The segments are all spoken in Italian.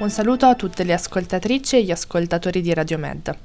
Un saluto a tutte le ascoltatrici e gli ascoltatori di Radio Med.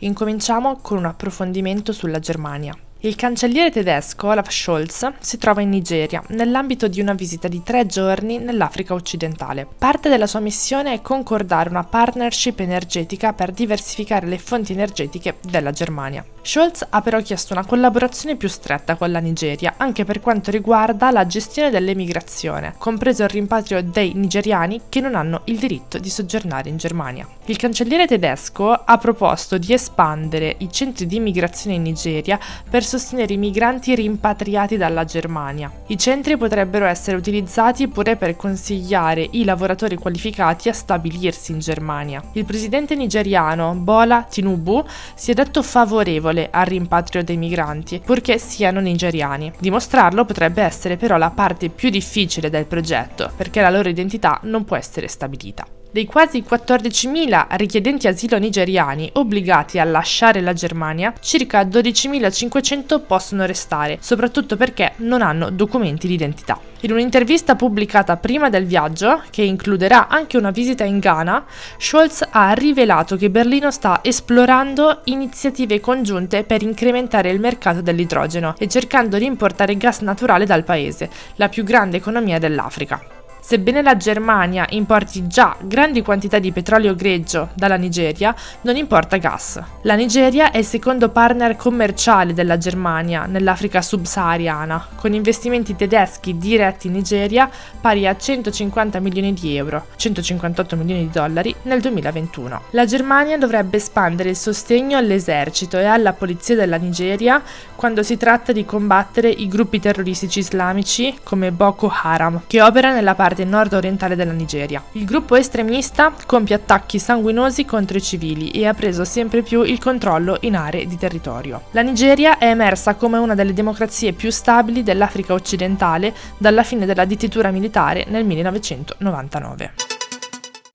Incominciamo con un approfondimento sulla Germania. Il cancelliere tedesco Olaf Scholz si trova in Nigeria nell'ambito di una visita di tre giorni nell'Africa occidentale. Parte della sua missione è concordare una partnership energetica per diversificare le fonti energetiche della Germania. Scholz ha però chiesto una collaborazione più stretta con la Nigeria anche per quanto riguarda la gestione dell'emigrazione, compreso il rimpatrio dei nigeriani che non hanno il diritto di soggiornare in Germania. Il cancelliere tedesco ha proposto di espandere i centri di immigrazione in Nigeria per sostenere i migranti rimpatriati dalla Germania. I centri potrebbero essere utilizzati pure per consigliare i lavoratori qualificati a stabilirsi in Germania. Il presidente nigeriano Bola Tinubu si è detto favorevole al rimpatrio dei migranti, purché siano nigeriani. Dimostrarlo potrebbe essere però la parte più difficile del progetto, perché la loro identità non può essere stabilita. Dei quasi 14.000 richiedenti asilo nigeriani obbligati a lasciare la Germania, circa 12.500 possono restare, soprattutto perché non hanno documenti di identità. In un'intervista pubblicata prima del viaggio, che includerà anche una visita in Ghana, Scholz ha rivelato che Berlino sta esplorando iniziative congiunte per incrementare il mercato dell'idrogeno e cercando di importare gas naturale dal paese, la più grande economia dell'Africa. Sebbene la Germania importi già grandi quantità di petrolio greggio dalla Nigeria, non importa gas. La Nigeria è il secondo partner commerciale della Germania nell'Africa subsahariana, con investimenti tedeschi diretti in Nigeria pari a 150 milioni di euro, 158 milioni di dollari nel 2021. La Germania dovrebbe espandere il sostegno all'esercito e alla polizia della Nigeria quando si tratta di combattere i gruppi terroristici islamici come Boko Haram, che opera nella parte parte nord-orientale della Nigeria. Il gruppo estremista compie attacchi sanguinosi contro i civili e ha preso sempre più il controllo in aree di territorio. La Nigeria è emersa come una delle democrazie più stabili dell'Africa occidentale dalla fine della dittatura militare nel 1999.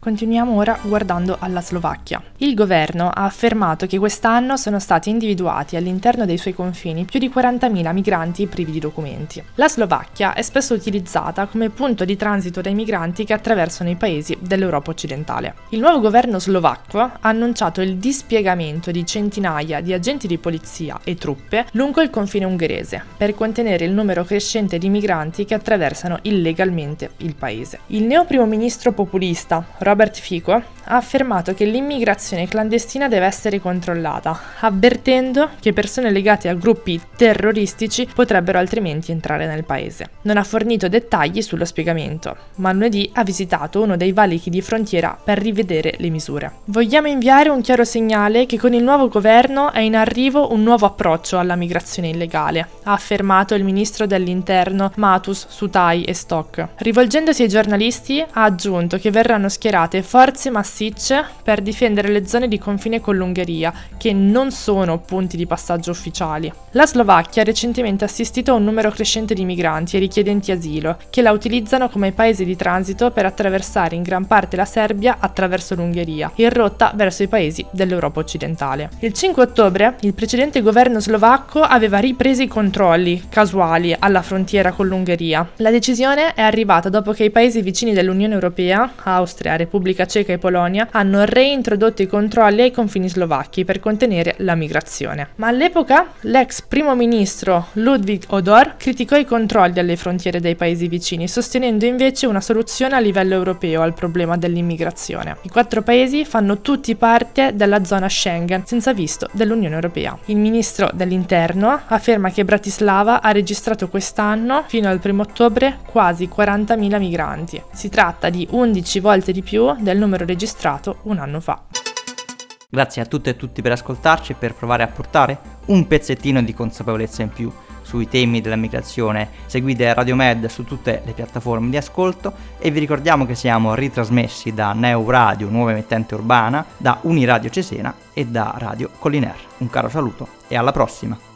Continuiamo ora guardando alla Slovacchia. Il governo ha affermato che quest'anno sono stati individuati all'interno dei suoi confini più di 40.000 migranti privi di documenti. La Slovacchia è spesso utilizzata come punto di transito dai migranti che attraversano i paesi dell'Europa occidentale. Il nuovo governo slovacco ha annunciato il dispiegamento di centinaia di agenti di polizia e truppe lungo il confine ungherese per contenere il numero crescente di migranti che attraversano illegalmente il paese. Il neo primo ministro populista Robert Fico, ha affermato che l'immigrazione clandestina deve essere controllata, avvertendo che persone legate a gruppi terroristici potrebbero altrimenti entrare nel paese. Non ha fornito dettagli sullo spiegamento, ma lunedì ha visitato uno dei valichi di frontiera per rivedere le misure. Vogliamo inviare un chiaro segnale che con il nuovo governo è in arrivo un nuovo approccio alla migrazione illegale, ha affermato il ministro dell'interno Matus Sutai e Stock. Rivolgendosi ai giornalisti ha aggiunto che verranno schierate forze massicce per difendere le zone di confine con l'Ungheria, che non sono punti di passaggio ufficiali. La Slovacchia ha recentemente assistito a un numero crescente di migranti e richiedenti asilo, che la utilizzano come paese di transito per attraversare in gran parte la Serbia attraverso l'Ungheria, in rotta verso i paesi dell'Europa occidentale. Il 5 ottobre il precedente governo slovacco aveva ripreso i controlli casuali alla frontiera con l'Ungheria. La decisione è arrivata dopo che i paesi vicini dell'Unione Europea, Austria, Repubblica Ceca e Polonia hanno reintrodotto i controlli ai confini slovacchi per contenere la migrazione. Ma all'epoca l'ex primo ministro Ludwig Odor criticò i controlli alle frontiere dei paesi vicini, sostenendo invece una soluzione a livello europeo al problema dell'immigrazione. I quattro paesi fanno tutti parte della zona Schengen, senza visto dell'Unione Europea. Il ministro dell'Interno afferma che Bratislava ha registrato quest'anno, fino al 1 ottobre, quasi 40.000 migranti. Si tratta di 11 volte di più del numero registrato un anno fa. Grazie a tutte e tutti per ascoltarci e per provare a portare un pezzettino di consapevolezza in più sui temi della migrazione. Seguite Radio Med su tutte le piattaforme di ascolto e vi ricordiamo che siamo ritrasmessi da Neo Radio, nuova emittente urbana, da Uniradio Cesena e da Radio Colliner. Un caro saluto e alla prossima!